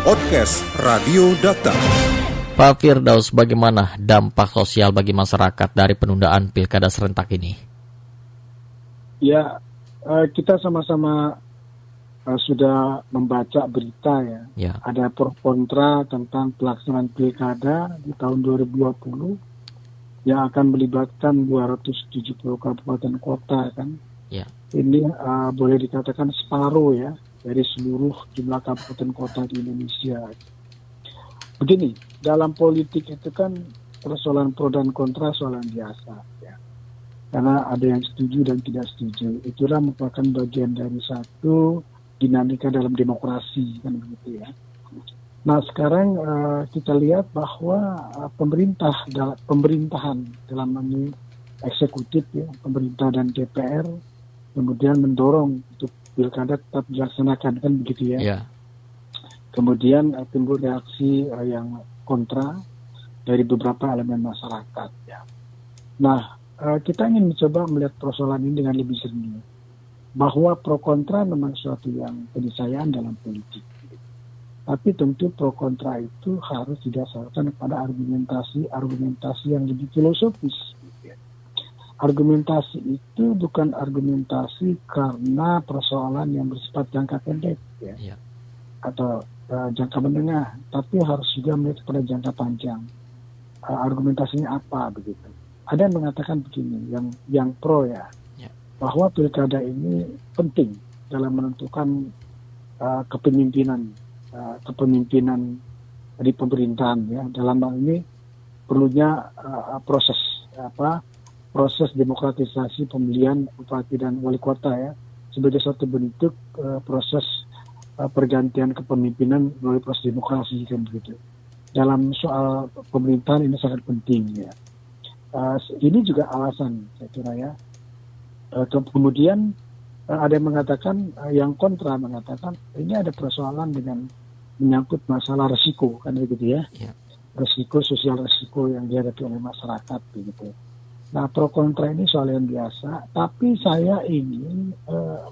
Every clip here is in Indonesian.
Podcast Radio Data. Pak Firdaus, bagaimana dampak sosial bagi masyarakat dari penundaan pilkada serentak ini? Ya, eh, kita sama-sama eh, sudah membaca berita ya. Ya. Ada pro kontra tentang pelaksanaan pilkada di tahun 2020 yang akan melibatkan 270 kabupaten kota kan. Ya. Ini eh, boleh dikatakan separuh ya dari seluruh jumlah kabupaten kota di Indonesia. Begini, dalam politik itu kan persoalan pro dan kontra soalan biasa ya. Karena ada yang setuju dan tidak setuju. Itulah merupakan bagian dari satu dinamika dalam demokrasi kan begitu ya. Nah sekarang uh, kita lihat bahwa uh, pemerintah dalam pemerintahan dalam ini eksekutif ya pemerintah dan DPR kemudian mendorong untuk pilkada tetap dilaksanakan kan begitu ya. Ya. Kemudian uh, timbul reaksi uh, yang kontra dari beberapa elemen masyarakat ya. Nah uh, kita ingin mencoba melihat persoalan ini dengan lebih jernih bahwa pro kontra memang suatu yang keniscayaan dalam politik. Tapi tentu pro kontra itu harus didasarkan pada argumentasi-argumentasi yang lebih filosofis. Argumentasi itu bukan argumentasi karena persoalan yang bersifat jangka pendek ya, Ya. atau uh, jangka menengah, tapi harus juga melihat pada jangka panjang. Uh, argumentasinya apa begitu? Ada yang mengatakan begini, yang yang pro ya, Ya. bahwa pilkada ini penting dalam menentukan uh, kepemimpinan uh, kepemimpinan di pemerintahan ya. Dalam hal ini perlunya uh, proses apa proses demokratisasi pemilihan bupati dan wali kota ya sebagai suatu bentuk uh, proses uh, pergantian kepemimpinan melalui proses demokrasi kan begitu. Dalam soal pemerintahan ini sangat penting ya. Uh, ini juga alasan saya kira ya. Uh, ke- kemudian uh, ada yang mengatakan uh, yang kontra mengatakan ini ada persoalan dengan menyangkut masalah resiko kan begitu ya. Ya. Resiko sosial resiko yang dihadapi oleh masyarakat begitu. Nah pro kontra ini soal yang biasa, tapi saya ingin uh,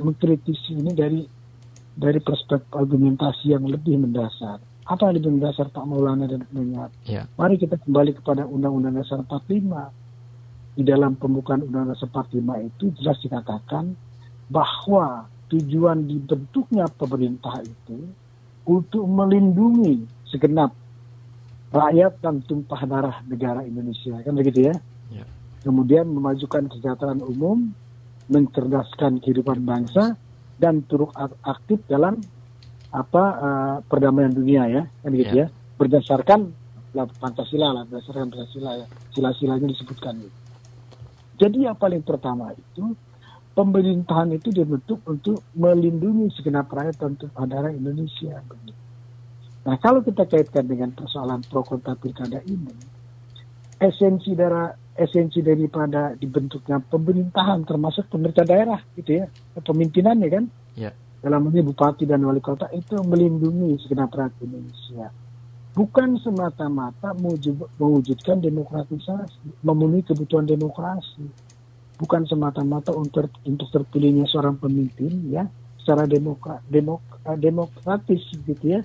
mengkritisi ini dari dari perspektif argumentasi yang lebih mendasar. Apa yang lebih mendasar Pak Maulana dan pendengar? Ya. Mari kita kembali kepada Undang-Undang Dasar 45. Di dalam pembukaan Undang-Undang Dasar 45 itu jelas dikatakan bahwa tujuan dibentuknya pemerintah itu untuk melindungi segenap rakyat dan tumpah darah negara Indonesia. Kan begitu ya? Kemudian memajukan kesejahteraan umum, mencerdaskan kehidupan bangsa, dan turut ak- aktif dalam apa eh, perdamaian dunia ya, kan gitu Ya. ya, berdasarkan lah, Pancasila lah, berdasarkan Pancasila ya, sila-silanya disebutkan. gitu. Jadi yang paling pertama itu pemerintahan itu dibentuk untuk melindungi segenap rakyat dan darah Indonesia. begitu. Nah kalau kita kaitkan dengan persoalan pro kontra pilkada ini, esensi dari esensi daripada dibentuknya pemerintahan termasuk pemerintah daerah gitu ya. Pemimpinannya kan? Ya. dalam ini bupati dan wali kota itu melindungi segenap rakyat Indonesia. Bukan semata-mata mewujud- mewujudkan demokratisasi memenuhi kebutuhan demokrasi. Bukan semata-mata untuk untuk terpilihnya seorang pemimpin ya secara demokra, demok, eh, demokratis gitu ya.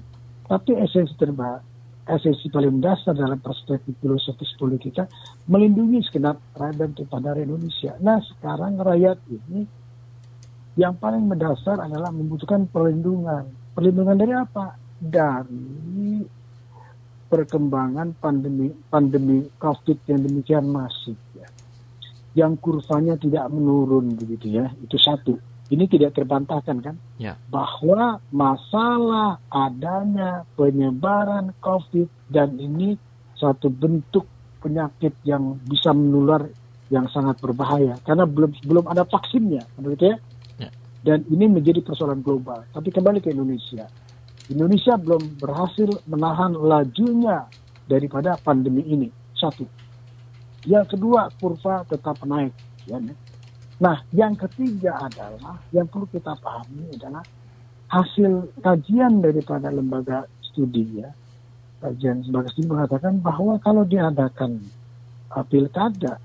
Tapi esensi terba esensi paling dasar dalam perspektif filosofis politik kita melindungi segenap rakyat dan tumpah Indonesia. Nah sekarang rakyat ini yang paling mendasar adalah membutuhkan perlindungan. Perlindungan dari apa? Dari perkembangan pandemi pandemi COVID yang demikian masif ya. Yang kurvanya tidak menurun begitu ya. Itu satu. Ini tidak terbantahkan kan? Ya. bahwa masalah adanya penyebaran COVID dan ini suatu bentuk penyakit yang bisa menular yang sangat berbahaya karena belum belum ada vaksinnya, ya. Ya. Dan ini menjadi persoalan global. Tapi kembali ke Indonesia, Indonesia belum berhasil menahan lajunya daripada pandemi ini. Satu. Yang kedua, kurva tetap naik. Ya, Nah, yang ketiga adalah yang perlu kita pahami adalah hasil kajian daripada lembaga studi ya. Kajian lembaga studi mengatakan bahwa kalau diadakan uh, pilkada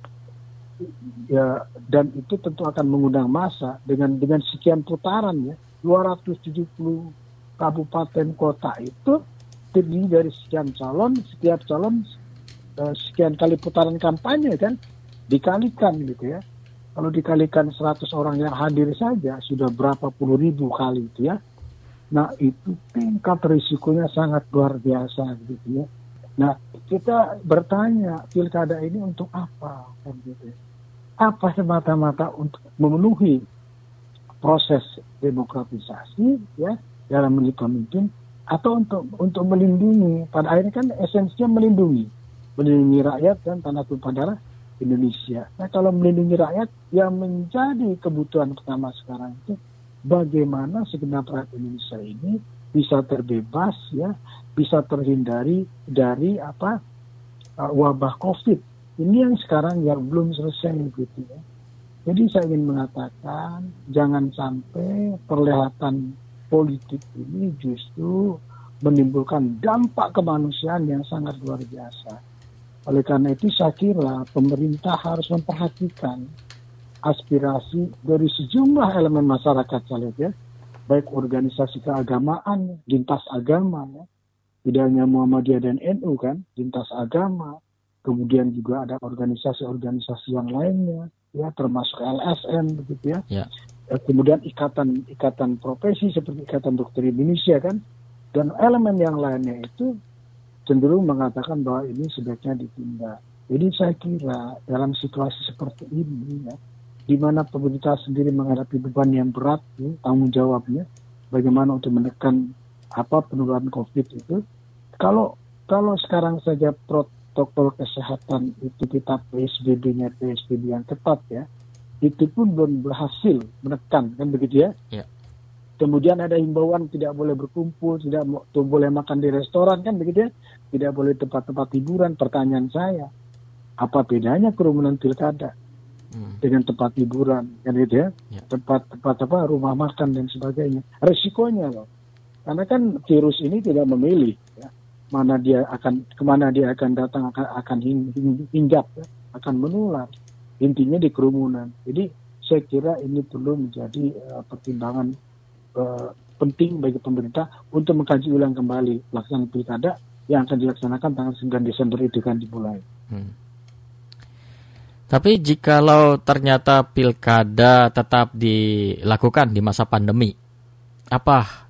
ya dan itu tentu akan mengundang massa dengan dengan sekian putaran ya 270 kabupaten kota itu terdiri dari sekian calon, setiap calon uh, sekian kali putaran kampanye kan dikalikan gitu ya. Kalau dikalikan 100 orang yang hadir saja sudah berapa puluh ribu kali itu ya. Nah itu tingkat risikonya sangat luar biasa gitu ya. Nah kita bertanya pilkada ini untuk apa gitu. Apa semata-mata untuk memenuhi proses demokratisasi ya dalam memilih pemimpin atau untuk untuk melindungi pada akhirnya kan esensinya melindungi melindungi rakyat dan tanah tumpah darah Indonesia. Nah kalau melindungi rakyat yang menjadi kebutuhan pertama sekarang itu bagaimana segenap rakyat Indonesia ini bisa terbebas ya bisa terhindari dari apa uh, wabah COVID ini yang sekarang yang belum selesai gitu ya. Jadi saya ingin mengatakan jangan sampai perlihatan politik ini justru menimbulkan dampak kemanusiaan yang sangat luar biasa. Oleh karena itu saya kira pemerintah harus memperhatikan aspirasi dari sejumlah elemen masyarakat saya lihat ya, baik organisasi keagamaan, lintas agama ya, tidak hanya Muhammadiyah dan NU kan, lintas agama, kemudian juga ada organisasi-organisasi yang lainnya, ya termasuk LSM begitu ya. ya. Kemudian ikatan ikatan profesi seperti ikatan dokter Indonesia kan, dan elemen yang lainnya itu cenderung mengatakan bahwa ini sebaiknya ditindak. Jadi saya kira dalam situasi seperti ini ya, di mana pemerintah sendiri menghadapi beban yang berat, ya, tanggung jawabnya, bagaimana untuk menekan apa penularan COVID itu. Kalau kalau sekarang saja prot protokol kesehatan itu kita PSBB-nya PSBB yang ketat ya, itu pun belum berhasil menekan kan begitu ya. ya. Kemudian ada himbauan tidak boleh berkumpul, tidak boleh makan di restoran kan begitu ya, tidak boleh tempat-tempat hiburan. Pertanyaan saya, apa bedanya kerumunan pilkada hmm. dengan tempat hiburan kan gitu ya, ya. tempat tempat apa rumah makan dan sebagainya. Resikonya loh, karena kan virus ini tidak memilih ya mana dia akan ke mana dia akan datang akan akan hinggap ya, akan menular intinya di kerumunan jadi saya kira ini perlu menjadi uh, pertimbangan uh, penting bagi pemerintah untuk mengkaji ulang kembali pelaksanaan pilkada yang akan dilaksanakan tanggal 9 Desember itu kan dimulai. Hmm. Tapi jikalau ternyata pilkada tetap dilakukan di masa pandemi, apa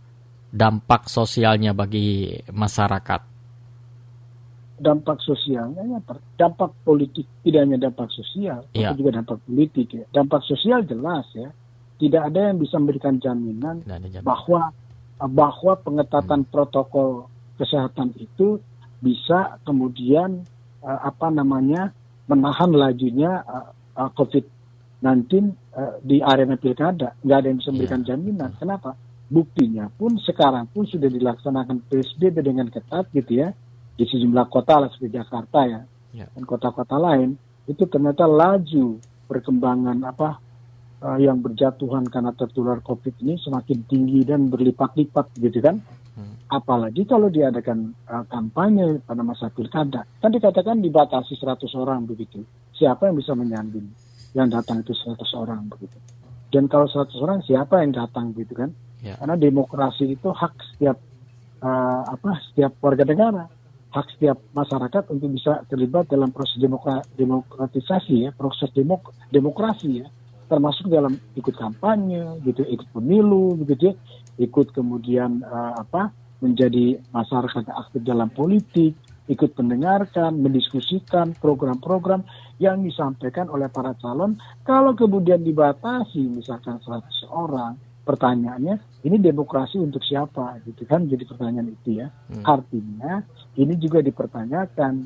dampak sosialnya bagi masyarakat? Dampak sosialnya ya, dampak politik tidak hanya dampak sosial, ya. tapi juga dampak politik ya. Dampak sosial jelas ya, tidak ada yang bisa memberikan jaminan, jaminan. bahwa bahwa pengetatan hmm. protokol kesehatan itu bisa kemudian uh, apa namanya menahan lajunya uh, uh, COVID-19 uh, di arena pilkada. Nggak ada yang bisa memberikan yeah. jaminan. Kenapa? Buktinya pun sekarang pun sudah dilaksanakan PSBB dengan ketat gitu ya di sejumlah kota lah seperti Jakarta ya, ya. dan kota-kota lain itu ternyata laju perkembangan apa uh, yang berjatuhan karena tertular COVID ini semakin tinggi dan berlipat-lipat gitu kan. Hmm. Apalagi kalau diadakan uh, kampanye pada masa pilkada. Kan dikatakan dibatasi 100 orang begitu. Siapa yang bisa menyambung yang datang itu 100 orang begitu. Dan kalau 100 orang siapa yang datang gitu kan? Ya. Karena demokrasi itu hak setiap uh, apa setiap warga negara, hak setiap masyarakat untuk bisa terlibat dalam proses demokra demokratisasi ya, proses demok demokrasi ya, termasuk dalam ikut kampanye, gitu, ikut pemilu, gitu ya, ikut kemudian uh, apa menjadi masyarakat aktif dalam politik, ikut mendengarkan, mendiskusikan program-program yang disampaikan oleh para calon. Kalau kemudian dibatasi misalkan 100 orang, pertanyaannya ini demokrasi untuk siapa gitu kan jadi pertanyaan itu ya hmm. artinya ini juga dipertanyakan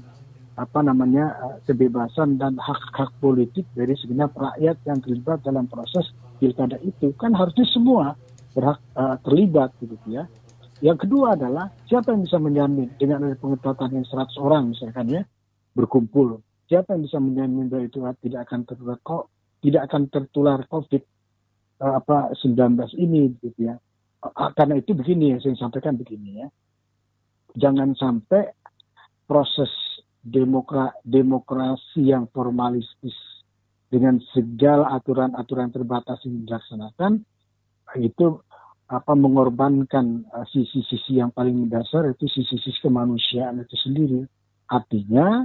apa namanya eh, kebebasan dan hak-hak politik dari segenap rakyat yang terlibat dalam proses pilkada itu kan harusnya semua berhak uh, terlibat gitu ya yang kedua adalah siapa yang bisa menjamin dengan ada pengetatan yang 100 orang misalkan ya berkumpul siapa yang bisa menjamin bahwa itu tidak akan tertular kok tidak akan tertular covid uh, apa 19 ini gitu ya. Uh, karena itu begini yang saya sampaikan begini ya. Jangan sampai proses demokra demokrasi yang formalistis dengan segala aturan-aturan terbatas yang dilaksanakan itu apa mengorbankan uh, sisi-sisi yang paling mendasar itu sisi-sisi kemanusiaan itu sendiri. Artinya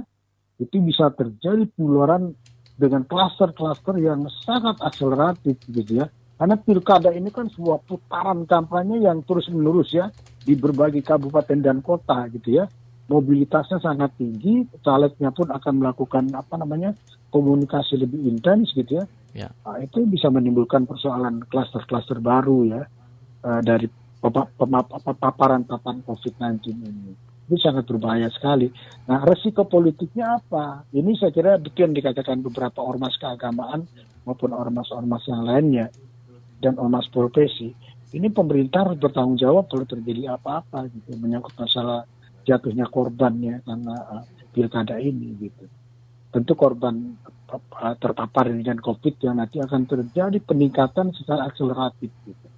itu bisa terjadi penularan dengan klaster-klaster yang sangat akseleratif gitu ya. Karena pilkada ini kan sebuah putaran kampanye yang terus menerus ya di berbagai kabupaten dan kota gitu ya. Mobilitasnya sangat tinggi, calegnya pun akan melakukan apa namanya komunikasi lebih intens gitu ya. ya. Nah, itu bisa menimbulkan persoalan klaster-klaster baru ya uh, dari paparan-paparan COVID-19 ini. Itu sangat berbahaya sekali. Nah, resiko politiknya apa? Ini saya kira betul yang dikatakan beberapa ormas keagamaan maupun ormas-ormas yang lainnya dan ormas profesi. Ini pemerintah harus bertanggung jawab kalau terjadi apa-apa gitu menyangkut masalah jatuhnya korbannya karena uh, pilkada ini gitu. Tentu korban uh, terpapar dengan COVID yang nanti akan terjadi peningkatan secara akseleratif gitu.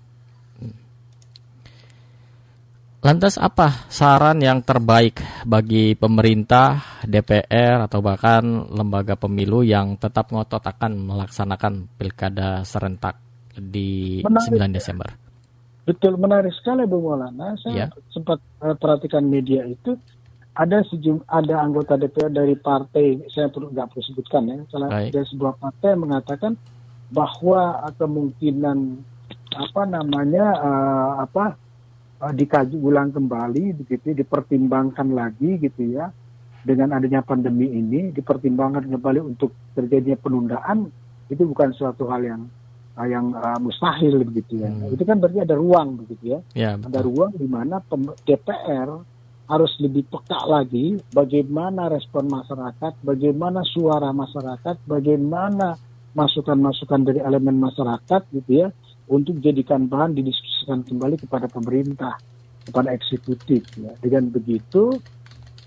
Lantas apa saran yang terbaik bagi pemerintah, DPR atau bahkan lembaga pemilu yang tetap ngotot akan melaksanakan pilkada serentak di menarik, 9 Desember? Betul menarik sekali Bu Maulana. Saya ya. sempat uh, perhatikan media itu ada sejum ada anggota DPR dari partai saya perlu nggak perlu sebutkan ya. Salah dari sebuah partai mengatakan bahwa kemungkinan apa namanya uh, apa uh, dikaji ulang kembali begitu dipertimbangkan lagi gitu ya dengan adanya pandemi ini dipertimbangkan kembali untuk terjadinya penundaan itu bukan suatu hal yang yang uh, mustahil begitu ya hmm. itu kan berarti ada ruang begitu ya, ya ada ruang di mana DPR harus lebih peka lagi bagaimana respon masyarakat, bagaimana suara masyarakat, bagaimana masukan-masukan dari elemen masyarakat gitu ya untuk jadikan bahan didiskusikan kembali kepada pemerintah, kepada eksekutif. Ya. Dengan begitu,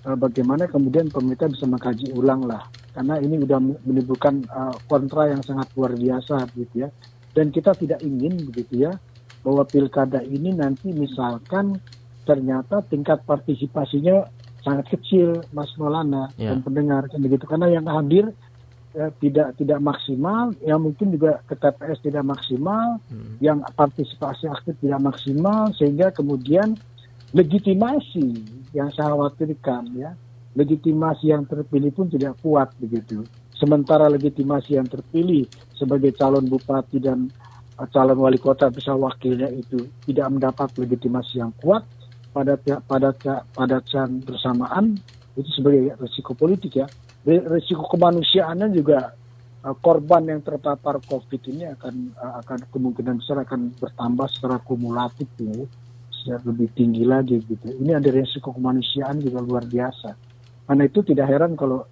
uh, bagaimana kemudian pemerintah bisa mengkaji ulang lah, karena ini sudah menimbulkan uh, kontra yang sangat luar biasa, gitu ya. Dan kita tidak ingin, begitu ya, bahwa pilkada ini nanti misalkan ternyata tingkat partisipasinya sangat kecil, Mas Maulana yeah. dan pendengar, kan begitu. Karena yang hadir ya, tidak tidak maksimal, yang mungkin juga ke TPS tidak maksimal, hmm. yang partisipasi aktif tidak maksimal, sehingga kemudian legitimasi yang saya khawatirkan ya, legitimasi yang terpilih pun tidak kuat begitu. Sementara legitimasi yang terpilih sebagai calon bupati dan uh, calon wali kota bisa wakilnya itu tidak mendapat legitimasi yang kuat pada pada pada pada bersamaan itu sebagai risiko politik ya risiko kemanusiaannya juga uh, korban yang terpapar COVID ini akan uh, akan kemungkinan besar akan bertambah secara kumulatif ya, lebih tinggi lagi gitu. Ini ada risiko kemanusiaan juga luar biasa. Karena itu tidak heran kalau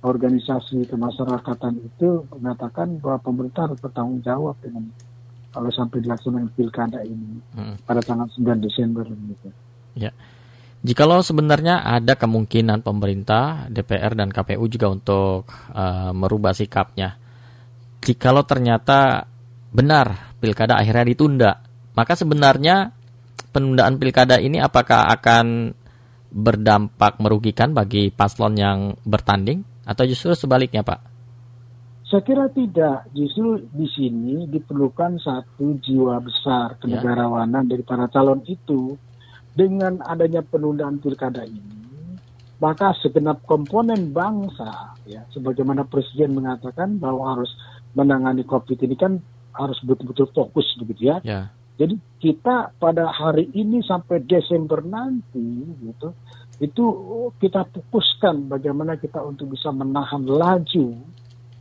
organisasi kemasyarakatan itu mengatakan bahwa pemerintah harus bertanggung jawab dengan kalau sampai dilaksanakan pilkada ini hmm. pada tanggal 9 Desember gitu. Ya. Jikalau sebenarnya ada kemungkinan pemerintah, DPR dan KPU juga untuk uh, merubah sikapnya. Jikalau ternyata benar pilkada akhirnya ditunda, maka sebenarnya penundaan pilkada ini apakah akan berdampak merugikan bagi paslon yang bertanding atau justru sebaliknya, Pak? Saya kira tidak. Justru di sini diperlukan satu jiwa besar ya. kenegarawanan ya. dari para calon itu dengan adanya penundaan pilkada ini, maka segenap komponen bangsa, ya, sebagaimana Presiden mengatakan bahwa harus menangani COVID ini kan harus betul-betul fokus begitu ya. ya. Jadi kita pada hari ini sampai Desember nanti gitu, itu kita fokuskan bagaimana kita untuk bisa menahan laju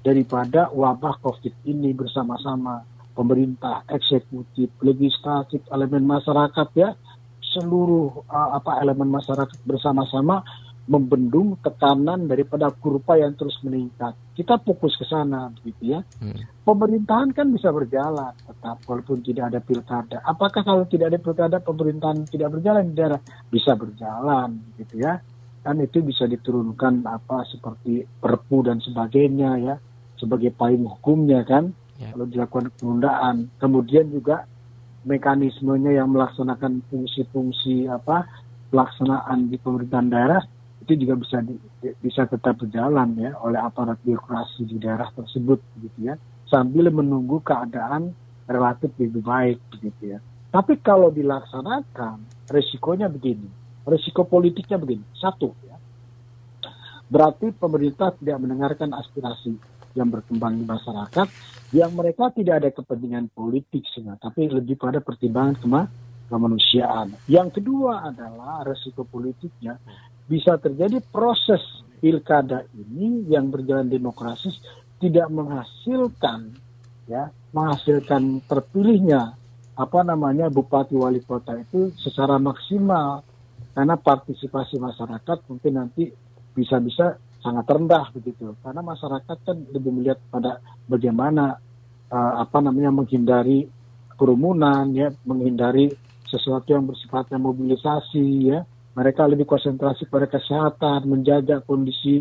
daripada wabah COVID ini bersama-sama. Pemerintah, eksekutif, legislatif, elemen masyarakat ya. Seluruh uh, apa elemen masyarakat bersama-sama membendung tekanan daripada kurva yang terus meningkat. Kita fokus ke sana, begitu ya. Hmm. Pemerintahan kan bisa berjalan tetap walaupun tidak ada pilkada. Apakah kalau tidak ada pilkada pemerintahan tidak berjalan di daerah bisa berjalan, gitu ya. Dan itu bisa diturunkan apa seperti perpu dan sebagainya ya sebagai payung hukumnya kan. Yeah. Kalau dilakukan penundaan, kemudian juga mekanismenya yang melaksanakan fungsi-fungsi apa pelaksanaan di pemerintahan daerah itu juga bisa di, bisa tetap berjalan ya oleh aparat birokrasi di daerah tersebut gitu ya sambil menunggu keadaan relatif lebih baik begitu ya. Tapi kalau dilaksanakan, resikonya begini. Resiko politiknya begini. Satu, ya. berarti pemerintah tidak mendengarkan aspirasi yang berkembang di masyarakat, yang mereka tidak ada kepentingan politik sehingga, tapi lebih pada pertimbangan kema kemanusiaan. Yang kedua adalah resiko politiknya bisa terjadi proses pilkada ini yang berjalan demokrasis tidak menghasilkan ya menghasilkan terpilihnya apa namanya bupati wali kota itu secara maksimal. Karena partisipasi masyarakat mungkin nanti bisa-bisa sangat rendah begitu. Karena masyarakat kan lebih melihat pada bagaimana uh, apa namanya menghindari kerumunan ya menghindari sesuatu yang bersifatnya mobilisasi ya mereka lebih konsentrasi pada kesehatan menjaga kondisi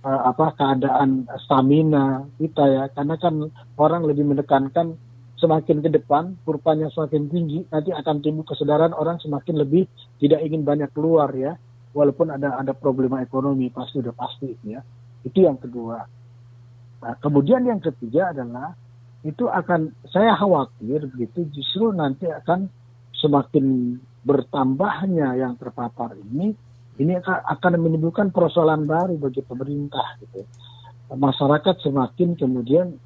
uh, apa keadaan stamina kita ya. Karena kan orang lebih menekankan semakin ke depan kurvanya semakin tinggi nanti akan timbul kesadaran orang semakin lebih tidak ingin banyak keluar ya. Walaupun ada ada problema ekonomi pasti udah pasti ya. Itu yang kedua. Nah, kemudian yang ketiga adalah itu akan saya khawatir begitu justru nanti akan semakin bertambahnya yang terpapar ini ini akan menimbulkan persoalan baru bagi pemerintah gitu. Masyarakat semakin kemudian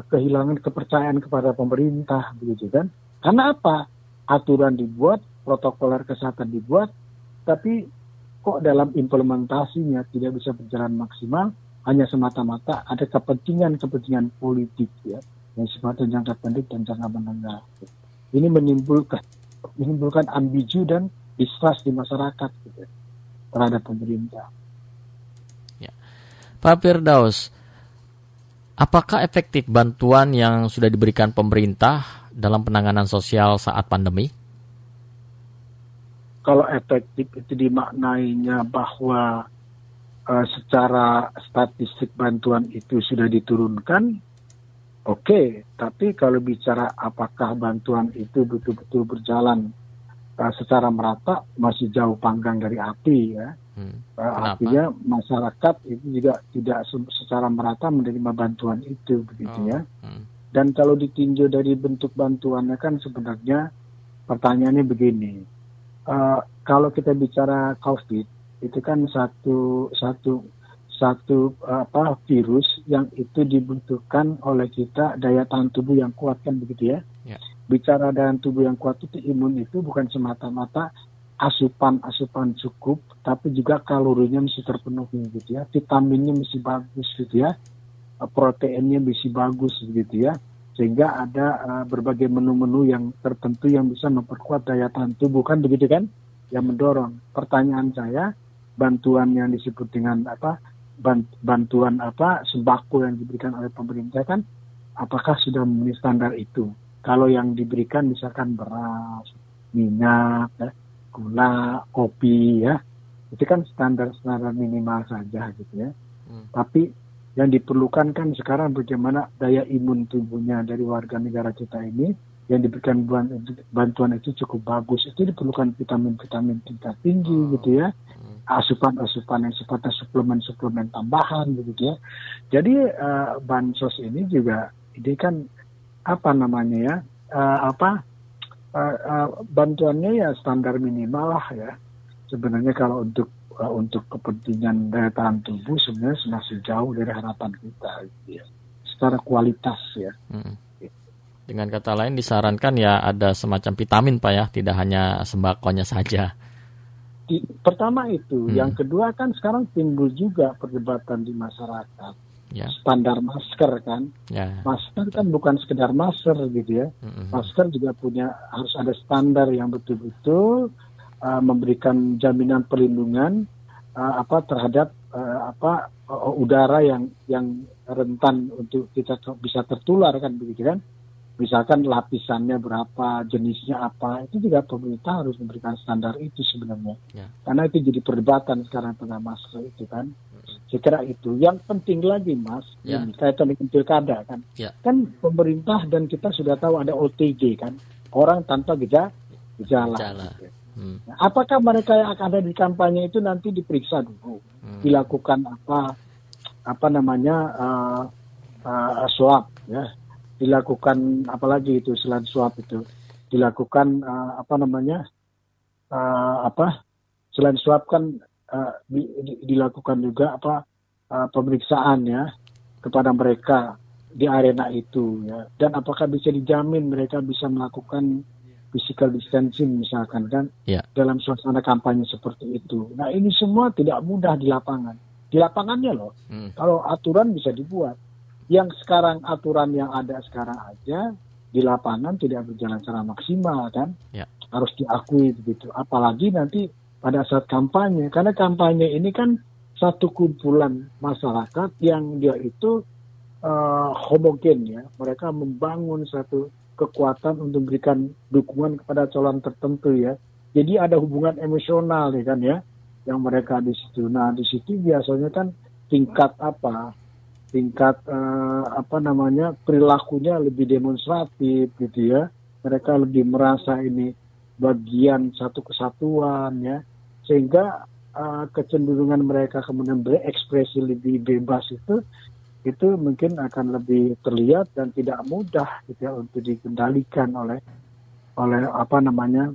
kehilangan kepercayaan kepada pemerintah begitu kan. Karena apa? Aturan dibuat protokoler kesehatan dibuat tapi kok dalam implementasinya tidak bisa berjalan maksimal hanya semata-mata ada kepentingan-kepentingan politik ya yang sifatnya jangka pendek dan jangka menengah. Ini menimbulkan menimbulkan ambigu dan distrust di masyarakat gitu, terhadap pemerintah. Ya. Pak Firdaus, apakah efektif bantuan yang sudah diberikan pemerintah dalam penanganan sosial saat pandemi? kalau efektif itu dimaknainya bahwa uh, secara statistik bantuan itu sudah diturunkan, oke. Okay. Tapi kalau bicara apakah bantuan itu betul-betul berjalan uh, secara merata, masih jauh panggang dari api ya. Hmm. Uh, artinya masyarakat itu juga tidak secara merata menerima bantuan itu begitu ya. oh. ya. Hmm. Dan kalau ditinjau dari bentuk bantuannya kan sebenarnya pertanyaannya begini uh, kalau kita bicara COVID itu kan satu satu satu apa virus yang itu dibutuhkan oleh kita daya tahan tubuh yang kuat kan begitu ya. ya. Bicara daya tubuh yang kuat itu imun itu bukan semata-mata asupan-asupan cukup, tapi juga kalorinya mesti terpenuhi gitu ya, vitaminnya mesti bagus gitu ya, proteinnya mesti bagus gitu ya, sehingga ada uh, berbagai menu-menu yang tertentu yang bisa memperkuat daya tahan tubuh kan begitu kan? yang mendorong. Pertanyaan saya, bantuan yang disebut dengan apa bantuan apa sembako yang diberikan oleh pemerintah kan apakah sudah memenuhi standar itu? Kalau yang diberikan misalkan beras, minyak, ya, gula, kopi ya, itu kan standar-standar minimal saja gitu ya. Hmm. Tapi yang diperlukan kan sekarang bagaimana daya imun tubuhnya dari warga negara kita ini yang diberikan bantuan itu cukup bagus itu diperlukan vitamin-vitamin tingkat tinggi hmm. gitu ya hmm. Asupan-asupan yang sifatnya suplemen-suplemen tambahan gitu ya. Jadi uh, bansos ini juga ini kan apa namanya ya uh, apa uh, uh, bantuannya ya standar minimal lah ya. Sebenarnya kalau untuk uh, untuk kepentingan daya tahan tubuh sebenarnya masih jauh dari harapan kita gitu ya. Secara kualitas ya. Hmm dengan kata lain disarankan ya ada semacam vitamin Pak ya, tidak hanya sembakonya saja. Di, pertama itu, hmm. yang kedua kan sekarang timbul juga perdebatan di masyarakat. Ya. Standar masker kan. Ya. Masker kan bukan sekedar masker gitu ya. Hmm. Masker juga punya harus ada standar yang betul-betul uh, memberikan jaminan perlindungan uh, apa terhadap uh, apa uh, udara yang yang rentan untuk kita bisa tertular kan begitu kan misalkan lapisannya berapa, jenisnya apa, itu juga pemerintah harus memberikan standar itu sebenarnya. Ya. Karena itu jadi perdebatan sekarang tentang masker itu kan. Saya kira itu. Yang penting lagi mas, ya. ini kaitan dengan pilkada kan. Ya. Kan pemerintah dan kita sudah tahu ada OTG kan, orang tanpa gejala. gejala. gejala. Gitu. Hmm. Nah, apakah mereka yang akan ada di kampanye itu nanti diperiksa dulu, hmm. dilakukan apa, apa namanya uh, uh, swab ya dilakukan apalagi itu selain swab itu dilakukan uh, apa namanya uh, apa selain swab kan uh, di, di, dilakukan juga apa uh, pemeriksaan ya kepada mereka di arena itu ya dan apakah bisa dijamin mereka bisa melakukan physical distancing misalkan kan ya. dalam suasana kampanye seperti itu. Nah ini semua tidak mudah di lapangan. Di lapangannya loh, Hmm. kalau aturan bisa dibuat. Yang sekarang aturan yang ada sekarang aja di lapangan tidak berjalan secara maksimal kan, Ya. harus diakui begitu. Apalagi nanti pada saat kampanye, karena kampanye ini kan satu kumpulan masyarakat yang dia itu eh, homogen ya, mereka membangun satu kekuatan untuk memberikan dukungan kepada calon tertentu ya. Jadi ada hubungan emosional ya kan ya, yang mereka di situ. Nah di situ biasanya kan tingkat apa, tingkat eh, apa namanya perilakunya lebih demonstratif gitu ya. Mereka lebih merasa ini bagian satu kesatuan ya, sehingga eh, kecenderungan mereka kemudian berekspresi lebih bebas itu itu mungkin akan lebih terlihat dan tidak mudah gitu ya untuk dikendalikan oleh oleh apa namanya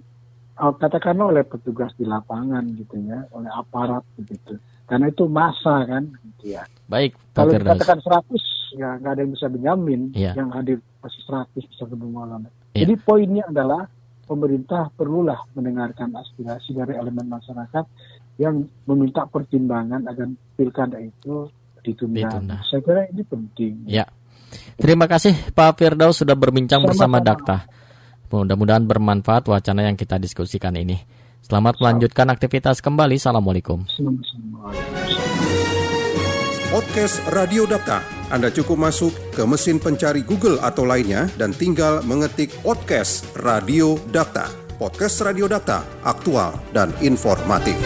oh, katakanlah oleh petugas di lapangan gitu ya oleh aparat begitu karena itu masa kan gitu ya Baik, Pak kalau Firdaus. dikatakan 100 ya nggak ada yang bisa menjamin Iya. yang hadir pasti 100 bisa bermalam Iya. jadi poinnya adalah pemerintah perlulah mendengarkan aspirasi dari elemen masyarakat yang meminta pertimbangan agar pilkada itu ditunda. Ditunda. Saya kira ini penting. Ya. Terima kasih Pak Firdaus sudah berbincang bersama Sama-sama. Dakta. Mudah-mudahan bermanfaat wacana yang kita diskusikan ini. Selamat melanjutkan aktivitas kembali. Assalamualaikum. Podcast Radio Data. Anda cukup masuk ke mesin pencari Google atau lainnya dan tinggal mengetik podcast Radio Data. Podcast Radio Data, aktual dan informatif.